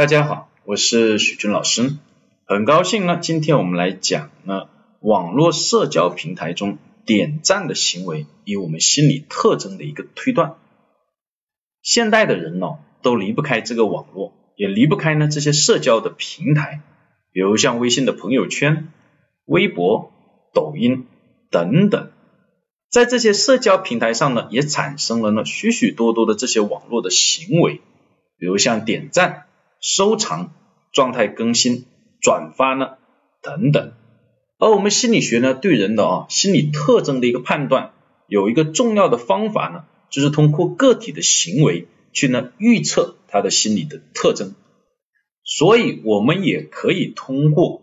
大家好，我是许军老师，很高兴呢，今天我们来讲呢，网络社交平台中点赞的行为与我们心理特征的一个推断。现代的人呢，都离不开这个网络，也离不开呢这些社交的平台，比如像微信的朋友圈、微博、抖音等等，在这些社交平台上呢，也产生了呢许许多多的这些网络的行为，比如像点赞。收藏、状态更新、转发呢等等，而我们心理学呢对人的啊心理特征的一个判断，有一个重要的方法呢，就是通过个体的行为去呢预测他的心理的特征，所以我们也可以通过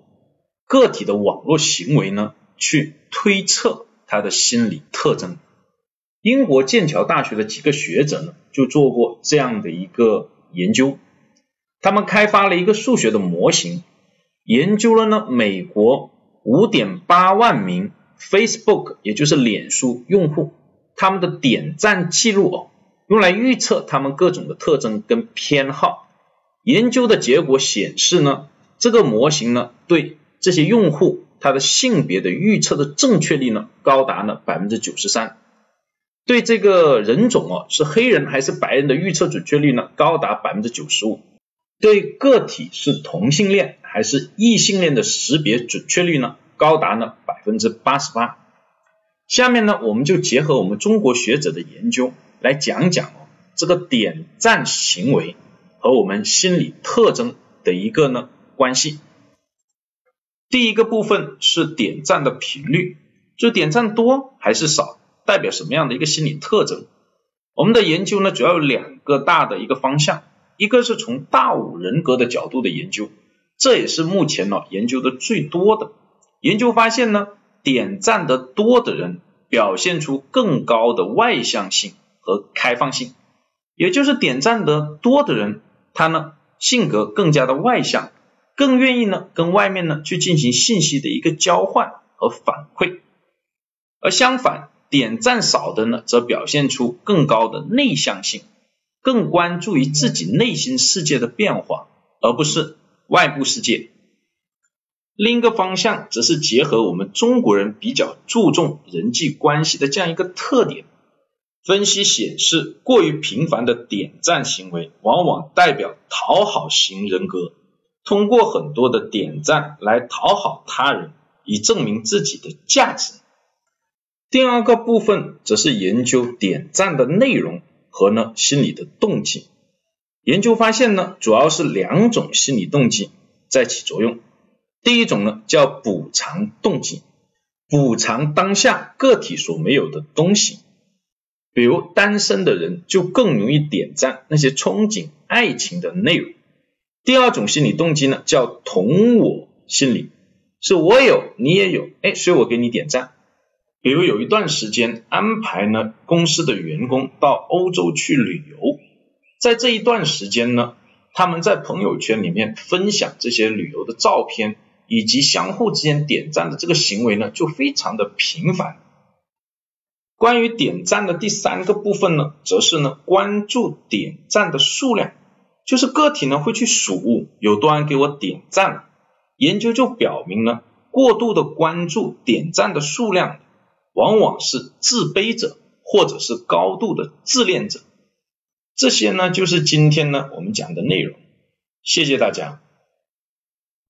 个体的网络行为呢去推测他的心理特征。英国剑桥大学的几个学者呢就做过这样的一个研究。他们开发了一个数学的模型，研究了呢美国五点八万名 Facebook 也就是脸书用户他们的点赞记录哦，用来预测他们各种的特征跟偏好。研究的结果显示呢，这个模型呢对这些用户他的性别的预测的正确率呢高达呢百分之九十三，对这个人种哦是黑人还是白人的预测准确率呢高达百分之九十五。对个体是同性恋还是异性恋的识别准确率呢，高达呢百分之八十八。下面呢，我们就结合我们中国学者的研究来讲讲哦，这个点赞行为和我们心理特征的一个呢关系。第一个部分是点赞的频率，就点赞多还是少，代表什么样的一个心理特征？我们的研究呢，主要有两个大的一个方向。一个是从大五人格的角度的研究，这也是目前呢研究的最多的。研究发现呢，点赞的多的人表现出更高的外向性和开放性，也就是点赞的多的人，他呢性格更加的外向，更愿意呢跟外面呢去进行信息的一个交换和反馈。而相反，点赞少的呢，则表现出更高的内向性。更关注于自己内心世界的变化，而不是外部世界。另一个方向则是结合我们中国人比较注重人际关系的这样一个特点，分析显示，过于频繁的点赞行为往往代表讨好型人格，通过很多的点赞来讨好他人，以证明自己的价值。第二个部分则是研究点赞的内容。和呢心理的动机，研究发现呢主要是两种心理动机在起作用。第一种呢叫补偿动机，补偿当下个体所没有的东西，比如单身的人就更容易点赞那些憧憬爱情的内容。第二种心理动机呢叫同我心理，是我有你也有，哎，所以我给你点赞。比如有一段时间安排呢公司的员工到欧洲去旅游，在这一段时间呢，他们在朋友圈里面分享这些旅游的照片，以及相互之间点赞的这个行为呢，就非常的频繁。关于点赞的第三个部分呢，则是呢关注点赞的数量，就是个体呢会去数有多少人给我点赞。研究就表明呢，过度的关注点赞的数量。往往是自卑者，或者是高度的自恋者。这些呢，就是今天呢我们讲的内容。谢谢大家。